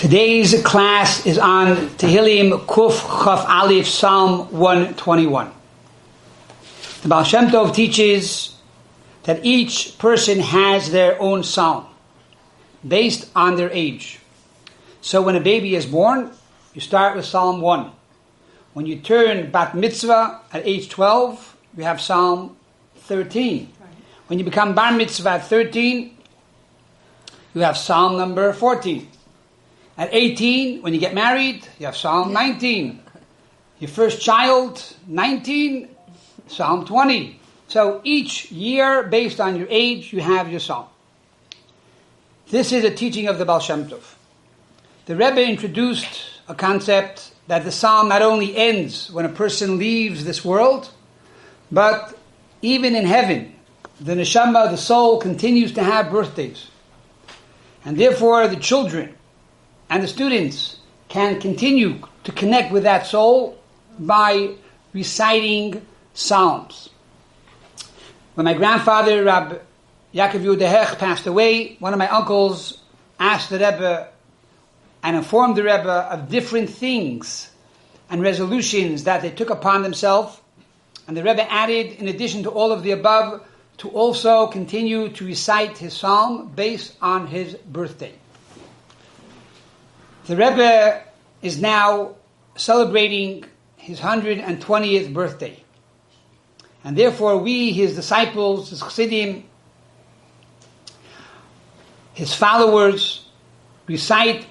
Today's class is on Tehillim Kuf Chaf Alif Psalm 121. The Baal Shem Tov teaches that each person has their own psalm based on their age. So when a baby is born, you start with Psalm 1. When you turn Bat Mitzvah at age 12, you have Psalm 13. When you become Bar Mitzvah at 13, you have Psalm number 14. At 18, when you get married, you have Psalm 19. Your first child, 19, Psalm 20. So each year, based on your age, you have your psalm. This is a teaching of the Baal Shem Tov. The Rebbe introduced a concept that the psalm not only ends when a person leaves this world, but even in heaven, the neshama, the soul, continues to have birthdays. And therefore, the children and the students can continue to connect with that soul by reciting psalms. When my grandfather, Rab Yaakov Yehuda Hecht, passed away, one of my uncles asked the Rebbe and informed the Rebbe of different things and resolutions that they took upon themselves. And the Rebbe added, in addition to all of the above, to also continue to recite his psalm based on his birthday. The Rebbe is now celebrating his 120th birthday. And therefore, we, his disciples, his chassidim, his followers, recite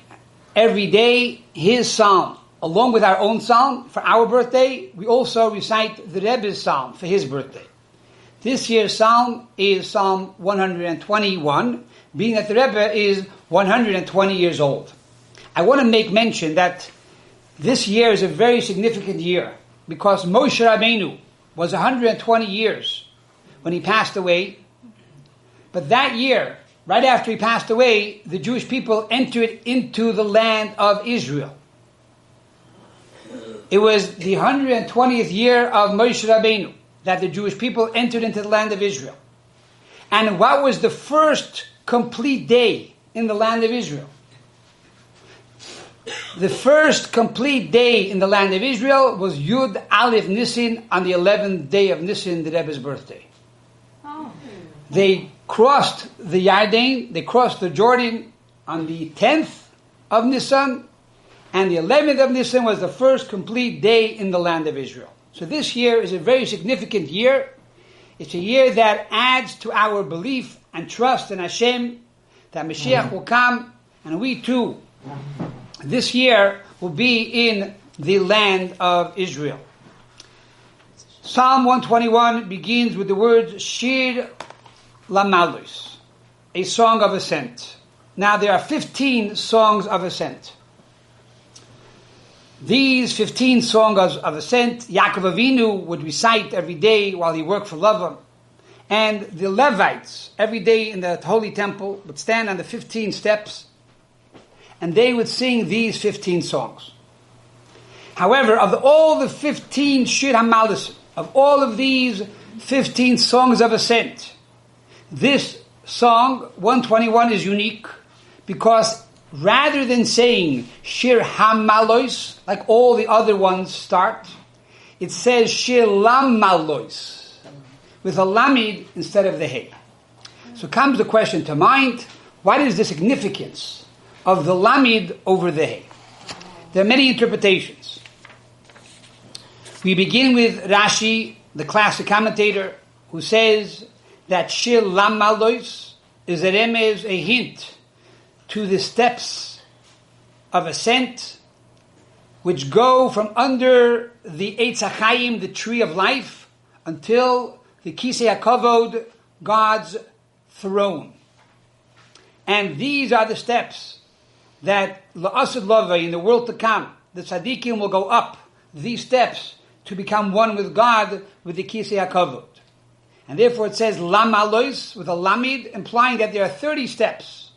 every day his psalm. Along with our own psalm for our birthday, we also recite the Rebbe's psalm for his birthday. This year's psalm is Psalm 121, being that the Rebbe is 120 years old. I want to make mention that this year is a very significant year because Moshe Rabbeinu was 120 years when he passed away. But that year, right after he passed away, the Jewish people entered into the land of Israel. It was the 120th year of Moshe Rabbeinu that the Jewish people entered into the land of Israel. And what was the first complete day in the land of Israel? The first complete day in the land of Israel was Yud Aleph Nisin on the 11th day of Nisin, the Rebbe's birthday. Oh. They crossed the Yarden, they crossed the Jordan on the 10th of Nisan, and the 11th of Nisan was the first complete day in the land of Israel. So this year is a very significant year. It's a year that adds to our belief and trust in Hashem that Mashiach mm-hmm. will come, and we too this year will be in the land of Israel. Psalm 121 begins with the words Shir Lamalus, a song of ascent. Now there are 15 songs of ascent. These 15 songs of ascent, Yaakov Avinu would recite every day while he worked for Lavan. And the Levites, every day in the Holy Temple, would stand on the 15 steps and they would sing these 15 songs. However, of all the 15 Shir HaMalis, of all of these 15 songs of ascent, this song, 121, is unique because rather than saying Shir HaMalois, like all the other ones start, it says Shir Lamalois, with a lamid instead of the hay. So comes the question to mind, what is the significance of the lamid over the hay. There are many interpretations. We begin with Rashi, the classic commentator, who says that Shir Lamalois is a remez, a hint to the steps of ascent which go from under the Eitz HaChaim, the tree of life, until the Kisei HaKavod, God's throne. And these are the steps that la'asad lava in the world to come, the tzaddikim will go up these steps to become one with God with the kisei hakavod. And therefore it says lamalois with a lamid, implying that there are 30 steps.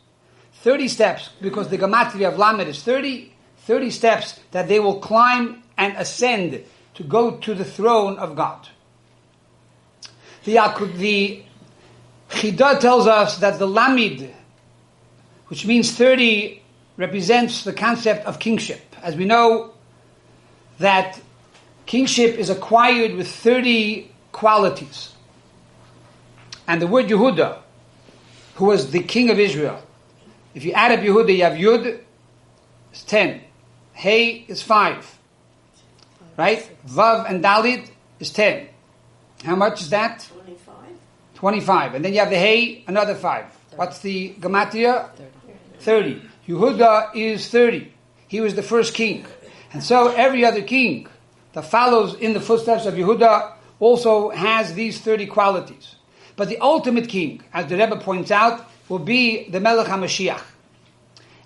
30 steps, because the gematria of lamed is 30, 30 steps that they will climb and ascend to go to the throne of God. The, the tells us that the lamid, which means 30 represents the concept of kingship. As we know that kingship is acquired with 30 qualities. And the word Yehuda, who was the king of Israel, if you add up Yehuda, you have Yud, it's 10. Hey is 5. Right? Vav and Dalit is 10. How much is that? 25. 25. And then you have the Hey, another 5. What's the Gematria? 30. Yehuda is 30. He was the first king. And so every other king that follows in the footsteps of Yehuda also has these 30 qualities. But the ultimate king, as the Rebbe points out, will be the Melech HaMashiach.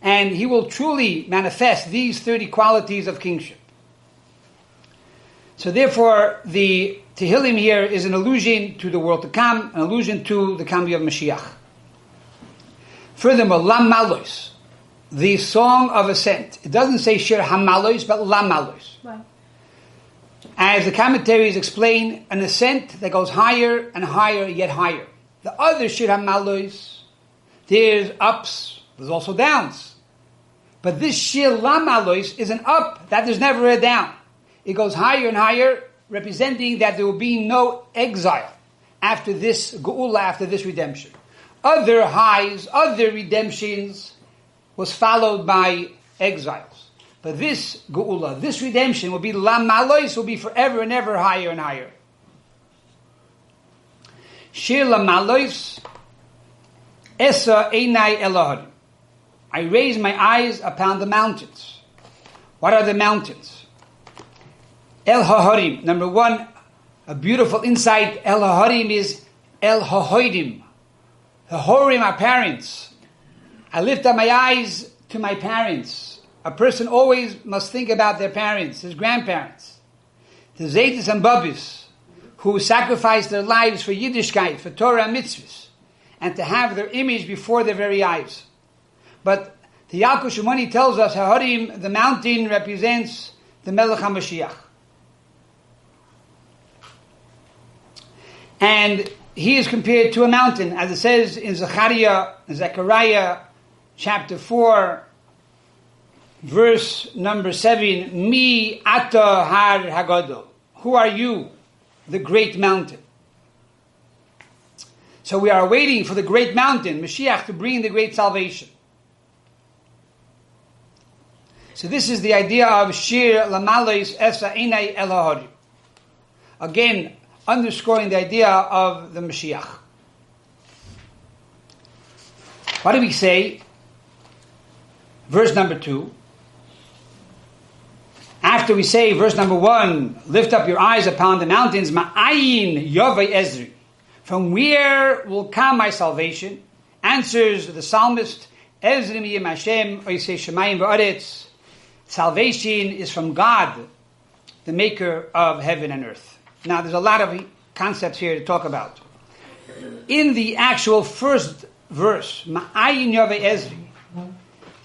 And he will truly manifest these 30 qualities of kingship. So therefore, the Tehillim here is an allusion to the world to come, an allusion to the coming of Mashiach. Furthermore, Lam Malos, the song of ascent. It doesn't say Shir Hamalos, but Lam Malos. Right. As the commentaries explain, an ascent that goes higher and higher, yet higher. The other Shir HaMalos, there's ups, there's also downs. But this Shir Lamalos is an up that there's never a down. It goes higher and higher, representing that there will be no exile after this Geula, after this redemption. Other highs, other redemptions was followed by exiles. But this Geula, this redemption will be Lamalois, will be forever and ever higher and higher. Shir Lamalois, Esa Einai El Haharim. I raise my eyes upon the mountains. What are the mountains? El Haharim. Number one, a beautiful insight. El Haharim is El Hahoidim. The Horim are parents. I lift up my eyes to my parents. A person always must think about their parents, his grandparents. The Zaytis and Babis, who sacrificed their lives for Yiddishkeit, for Torah and mitzvahs, and to have their image before their very eyes. But the Yalkut Shimoni tells us Harim, the mountain represents the Melech HaMashiach. And he is compared to a mountain, as it says in Zechariah, Zechariah chapter 4, verse number 7, Mi ata har hagadol. Who are you, the great mountain? So we are waiting for the great mountain, Mashiach, to bring the great salvation. So this is the idea of Shir Lamalois Esa Einai Elahori. Again, underscoring the idea of the Mashiach. What do we say? Verse number two. After we say verse number one, lift up your eyes upon the mountains, Ma'ayin Yovei Ezri. From where will come my salvation? Answers the psalmist, Ezri miyim Hashem, Oisei Shemayim v'aretz. Salvation is from God, the maker of heaven and earth. Now, there's a lot of concepts here to talk about. In the actual first verse, Ma'ayin Yovei Ezri,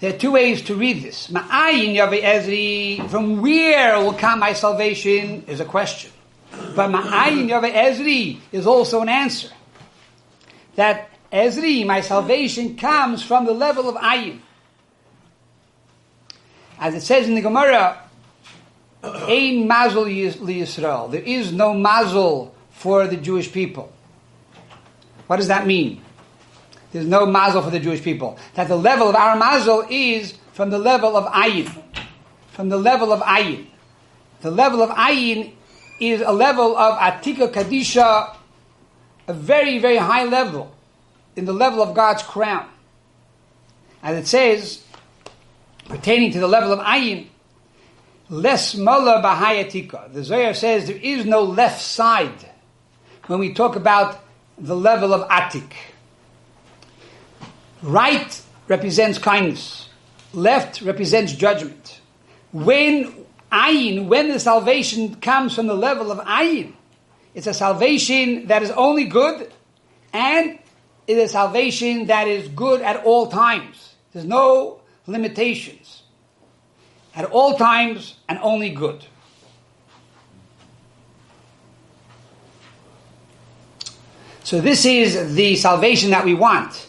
there are two ways to read this. Ma'ayin Yovei Ezri, from where will come my salvation, is a question. But Ma'ayin Yovei Ezri is also an answer. That Ezri, my salvation, comes from the level of Ayin. As it says in the Gemara, Ein mazel Yisrael. There is no mazel for the Jewish people. What does that mean? There's no mazel for the Jewish people. That the level of our mazel is from the level of ayin. From the level of ayin. The level of ayin is a level of atika kadisha, a very, very high level, in the level of God's crown. As it says, pertaining to the level of ayin, less mala bahayatika. The Zohar says there is no left side when we talk about the level of atik. Right represents kindness. Left represents judgment. When ayin, when the salvation comes from the level of ayin, it's a salvation that is only good, and it is a salvation that is good at all times. There's no limitations. At all times and only good. So this is the salvation that we want.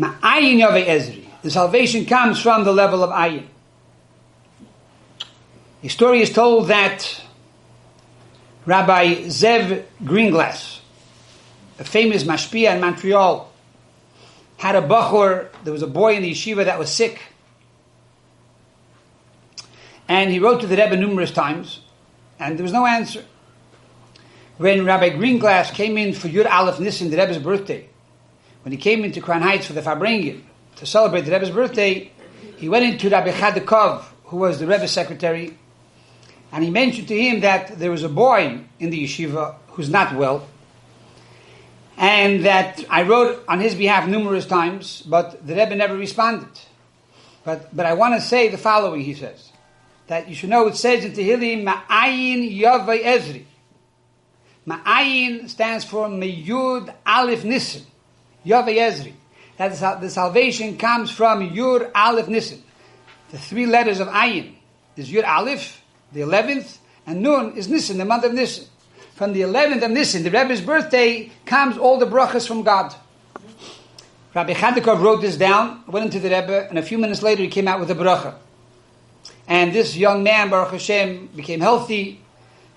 Ma'ayin Ezri. the salvation comes from the level of ayin. A story is told that Rabbi Zev Greenglass, a famous mashpia in Montreal, had a bachur, there was a boy in the yeshiva that was sick. And he wrote to the Rebbe numerous times, and there was no answer. When Rabbi Greenglass came in for Yud Aleph Nissen, the Rebbe's birthday, when he came into Crown Heights for the Farbrengen to celebrate the Rebbe's birthday, he went into Rabbi Chadakov, who was the Rebbe's secretary, and he mentioned to him that there was a boy in the yeshiva who's not well, and that I wrote on his behalf numerous times, but the Rebbe never responded. But, but I want to say the following, he says, that you should know it says in Tehillim, Ma'ayin Yavai Ezri. Ma'ayin stands for Meyud Aleph Nissen, Yavai Ezri. That the salvation comes from Yud Aleph Nissen. The three letters of Ayin is Yud Aleph, the 11th, and Nun is Nissen, the month of Nissen. From the 11th of Nissen, the Rebbe's birthday, comes all the brachas from God. Rabbi Chadikov wrote this down, went into the Rebbe, and a few minutes later he came out with a bracha. And this young man, Baruch Hashem, became healthy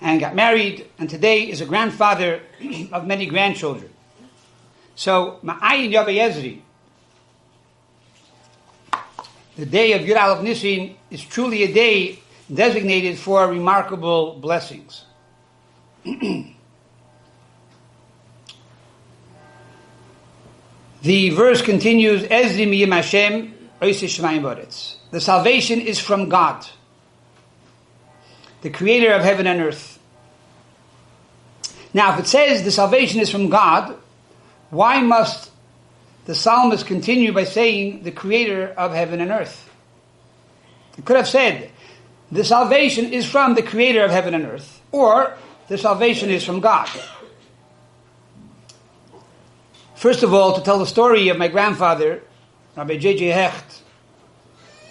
and got married, and today is a grandfather of many grandchildren. So, Ma'ayin Ezri, the day of Yud Aleph Nisin, is truly a day designated for remarkable blessings. the verse continues, Ezri miyim Hashem, The salvation is from God, the creator of heaven and earth. Now, if it says the salvation is from God, why must the psalmist continue by saying the creator of heaven and earth? He could have said, the salvation is from the creator of heaven and earth, or the salvation is from God. First of all, to tell the story of my grandfather, Rabbi J.J. Hecht,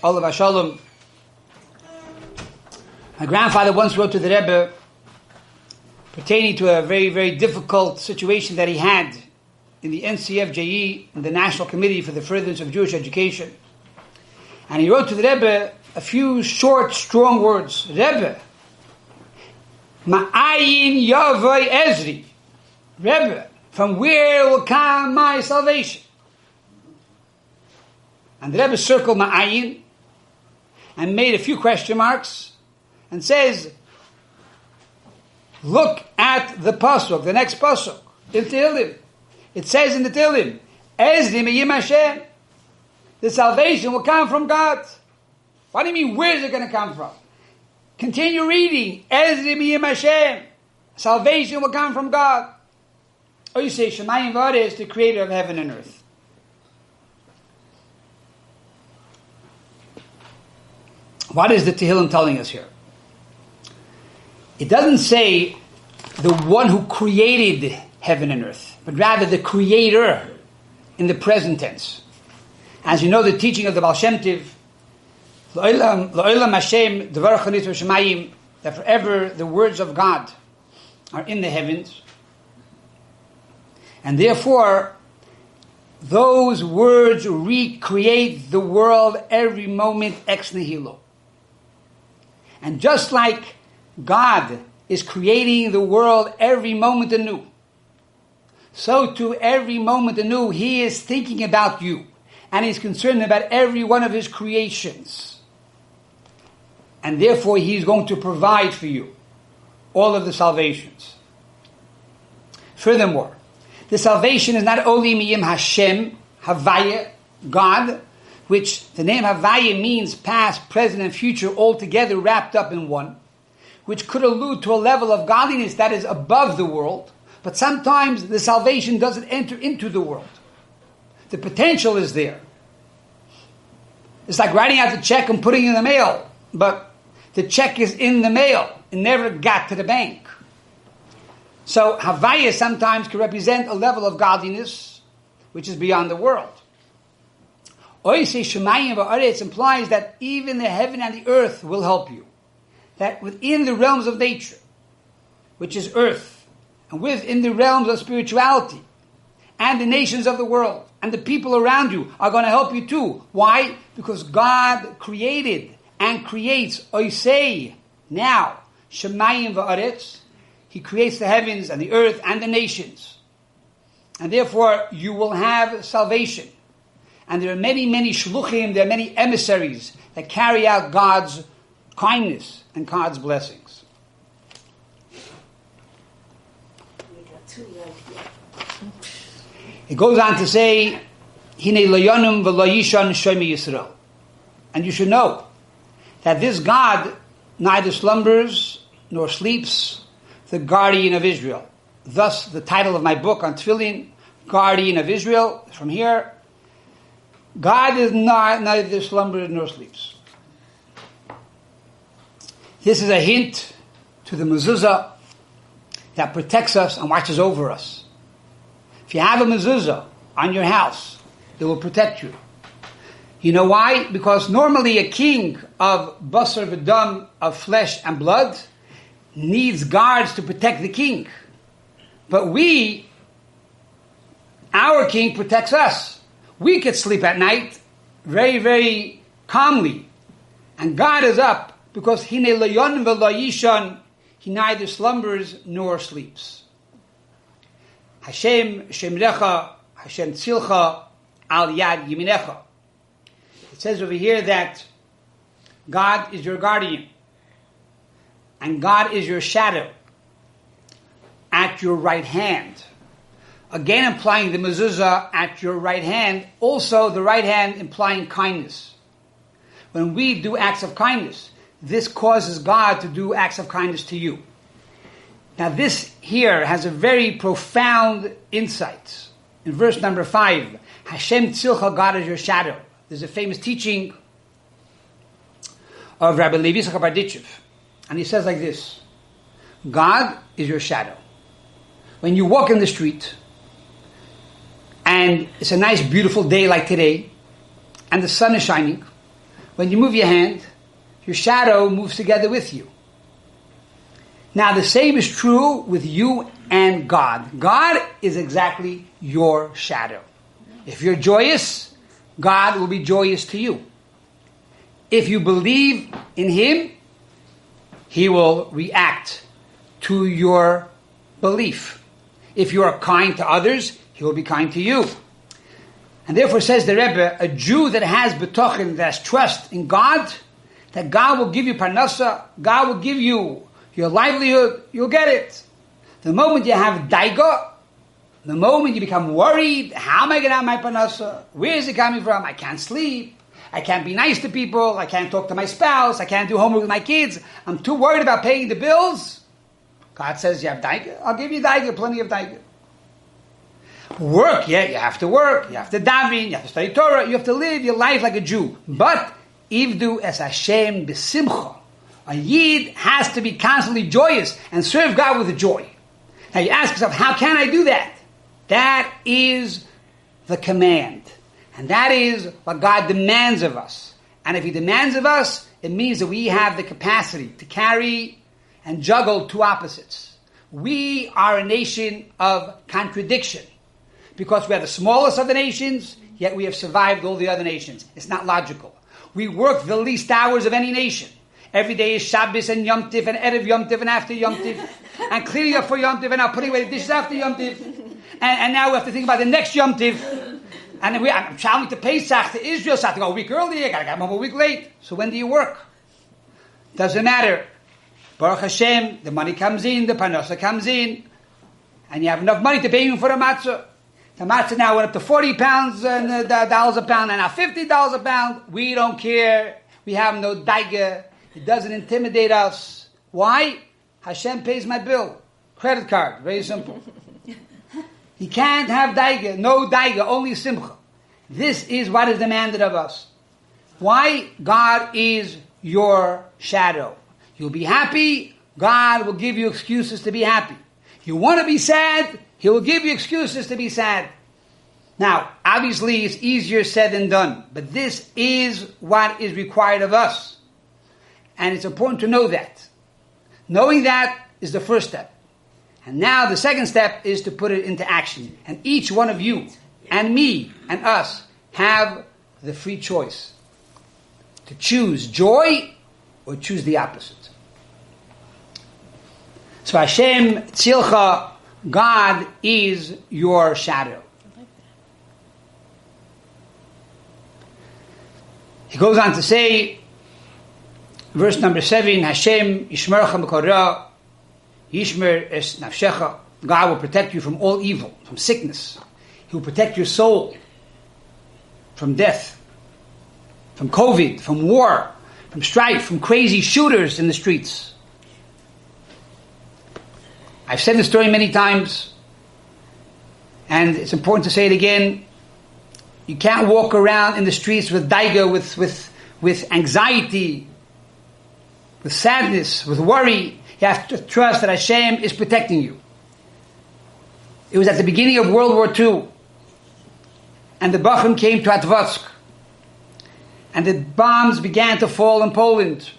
Olav Shalom. My grandfather once wrote to the Rebbe pertaining to a very, very difficult situation that he had in the NCFJE, in the National Committee for the Furtherance of Jewish Education. And he wrote to the Rebbe a few short, strong words. Rebbe, Ma'ayin Yavoy Ezri. Rebbe, from where will come my salvation? And the Rebbe circled Ma'ayin and made a few question marks and says, look at the pasuk, the next pasuk, in Tehillim. It says in the Tehillim, Ezri Meyim Hashem. The salvation will come from God. What do you mean, where is it going to come from? Continue reading. Ezri Hashem. Salvation will come from God. Or oh, you say, Shemayim Vada is the creator of heaven and earth. What is the Tehillim telling us here? It doesn't say the one who created heaven and earth, but rather the creator in the present tense. As you know, the teaching of the Baal Shem Tiv, that forever the words of God are in the heavens. And therefore, those words recreate the world every moment ex nihilo. And just like God is creating the world every moment anew, so too every moment anew, He is thinking about you and He's concerned about every one of His creations and therefore He is going to provide for you all of the salvations. Furthermore, the salvation is not only Miyim Hashem, Havaya, God, which the name Havaya means past, present, and future all together wrapped up in one, which could allude to a level of godliness that is above the world, but sometimes the salvation doesn't enter into the world. The potential is there. It's like writing out the check and putting it in the mail, but the check is in the mail. It never got to the bank. So Havaya sometimes can represent a level of godliness which is beyond the world. Oise Shemayim Ba'aretz implies that even the heaven and the earth will help you. That within the realms of nature, which is earth, and within the realms of spirituality, and the nations of the world, and the people around you are going to help you too. Why? Because God created and creates Oisei now. Shemayim va'aretz. He creates the heavens and the earth and the nations. And therefore, you will have salvation. And there are many, many shluchim, there are many emissaries that carry out God's kindness and God's blessings. It goes on to say, Shomer Yisrael. And you should know that this God neither slumbers nor sleeps, the guardian of Israel. Thus, the title of my book on Tefillin, Guardian of Israel, from here. God is not neither slumbers nor sleeps. This is a hint to the mezuzah that protects us and watches over us. If you have a mezuzah on your house, it will protect you. You know why? Because normally a king of basar v'dam, of flesh and blood, needs guards to protect the king. But we, our king protects us. We could sleep at night very, very calmly. And God is up because Hine Layon Velayishan, he neither slumbers nor sleeps. Hashem Shemrecha, Hashem Tzilcha, Al Yad Yiminecha. It says over here that God is your guardian and God is your shadow at your right hand. Again, implying the mezuzah at your right hand, also the right hand implying kindness. When we do acts of kindness, this causes God to do acts of kindness to you. Now, this here has a very profound insight. In verse number five, Hashem Tzilcha, God is your shadow. There's a famous teaching of Rabbi Levi Barditchev. And he says like this God is your shadow. When you walk in the street, and it's a nice, beautiful day like today, and the sun is shining, when you move your hand, your shadow moves together with you. Now, the same is true with you and God. God is exactly your shadow. If you're joyous, God will be joyous to you. If you believe in Him, He will react to your belief. If you are kind to others, He will be kind to you. And therefore says the Rebbe, a Jew that has betochin, that has trust in God, that God will give you parnasa, God will give you your livelihood, you'll get it. The moment you have daiga, the moment you become worried, how am I going to have my parnasa? Where is it coming from? I can't sleep. I can't be nice to people. I can't talk to my spouse. I can't do homework with my kids. I'm too worried about paying the bills. God says you have daiga. I'll give you daiga, plenty of daiga. Work, yeah, you have to work. You have to daven. You have to study Torah. You have to live your life like a Jew. But Ivdu es Hashem b'simcha. A Yid has to be constantly joyous and serve God with joy. Now you ask yourself, how can I do that? That is the command. And that is what God demands of us. And if He demands of us, it means that we have the capacity to carry and juggle two opposites. We are a nation of contradiction because we are the smallest of the nations, yet we have survived all the other nations. It's not logical. We work the least hours of any nation. Every day is Shabbos and Yom Tif and Erev Yom Tif and after Yom Tif and cleaning up for Yom Tif and now putting away the dishes after Yom Tif. And, and now we have to think about the next Yom Tif. And we, I'm traveling to Pesach, to Israel, so I have to go a week early, I gotta get home a week late. So when do you work? Doesn't matter. Baruch Hashem, the money comes in, the parnasa comes in, and you have enough money to pay even for a matzah. The matzah now went up to 40 pounds and uh, dollars a pound, and now $50 a pound. We don't care. We have no daiga. It doesn't intimidate us. Why? Hashem pays my bill. Credit card. Very simple. he can't have daiga. No daiga. Only simcha. This is what is demanded of us. Why? God is your shadow. You'll be happy. God will give you excuses to be happy. You want to be sad. He will give you excuses to be sad. Now, obviously, it's easier said than done, but this is what is required of us. And it's important to know that. Knowing that is the first step. And now the second step is to put it into action. And each one of you and me and us have the free choice to choose joy or choose the opposite. So Hashem Tzilcha, God is your shadow. He goes on to say, verse number seven, Hashem Yishmercha Mekora, Yishmer Es Nafshecha. God will protect you from all evil, from sickness. He will protect your soul from death, from COVID, from war, from strife, from crazy shooters in the streets. I've said this story many times, and it's important to say it again. You can't walk around in the streets with daiga, with, with, with anxiety, with sadness, with worry. You have to trust that Hashem is protecting you. It was at the beginning of World War II, and the Bachim came to Atvatsk, and the bombs began to fall in Poland.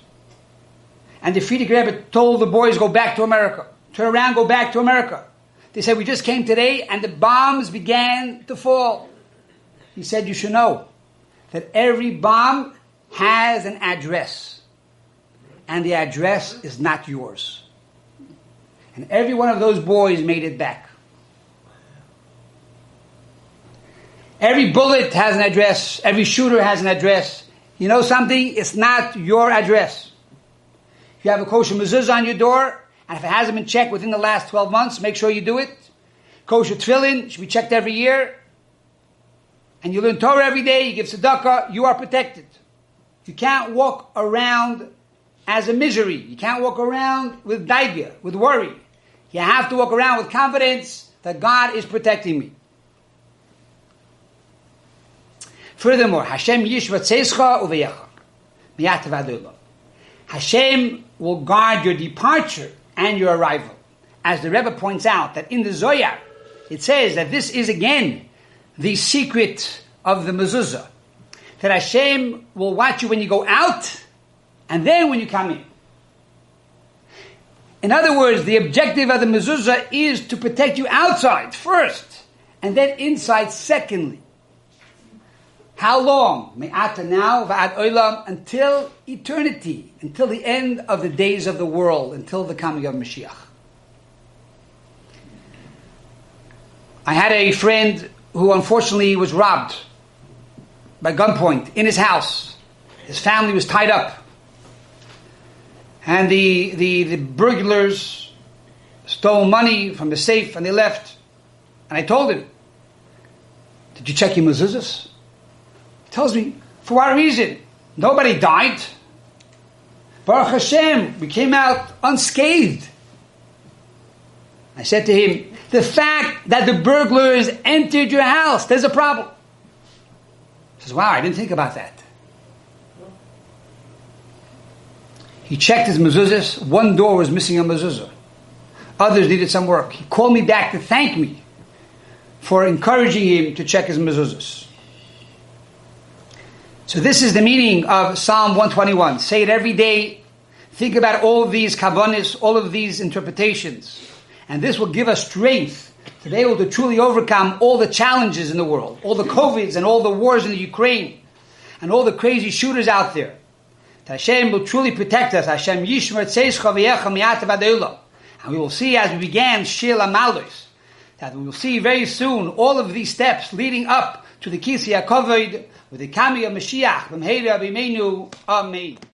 And the Frierdiker Rebbe told the boys, go back to America. Turn around, go back to America. They said, we just came today, and the bombs began to fall. He said, You should know that every bomb has an address, and the address is not yours. And every one of those boys made it back. Every bullet has an address, every shooter has an address. You know something? It's not your address. You have a kosher mezuzah on your door, and if it hasn't been checked within the last 12 months, make sure you do it. Kosher tefillin should be checked every year and you learn Torah every day, you give tzedakah, you are protected. You can't walk around as a misery. You can't walk around with daiga, with worry. You have to walk around with confidence that God is protecting me. Furthermore, Hashem yishvatzescha uveyecha. Hashem will guard your departure and your arrival. As the Rebbe points out, that in the Zohar, it says that this is again the secret of the mezuzah. That Hashem will watch you when you go out and then when you come in. In other words, the objective of the mezuzah is to protect you outside first and then inside secondly. How long? Me'ata now, va'ad olam, until eternity, until the end of the days of the world, until the coming of Mashiach. I had a friend who unfortunately was robbed by gunpoint in his house. His family was tied up. And the, the, the burglars stole money from the safe and they left. And I told him, Did you check your mezuzahs? Tells me, For what reason? Nobody died. Baruch Hashem, we came out unscathed. I said to him, the fact that the burglars entered your house, there's a problem. He says, wow, I didn't think about that. He checked his mezuzahs. One door was missing a mezuzah. Others needed some work. He called me back to thank me for encouraging him to check his mezuzahs. So this is the meaning of Psalm 121. Say it every day. Think about all these kavanis, all of these interpretations. And this will give us strength to be able to truly overcome all the challenges in the world, all the COVIDs and all the wars in the Ukraine, and all the crazy shooters out there. Hashem will truly protect us. Hashem yishmer And we will see as we began Shir Lamalos, that we will see very soon all of these steps leading up to the Kisi HaKovod with the Kami of Mashiach, Amen.